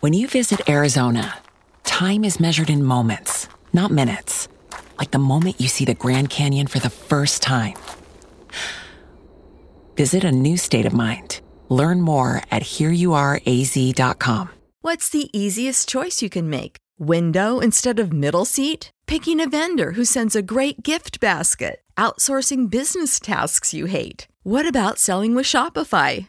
When you visit Arizona, time is measured in moments, not minutes. Like the moment you see the Grand Canyon for the first time. Visit a new state of mind. Learn more at hereyouareaz.com. What's the easiest choice you can make? Window instead of middle seat? Picking a vendor who sends a great gift basket? Outsourcing business tasks you hate? What about selling with Shopify?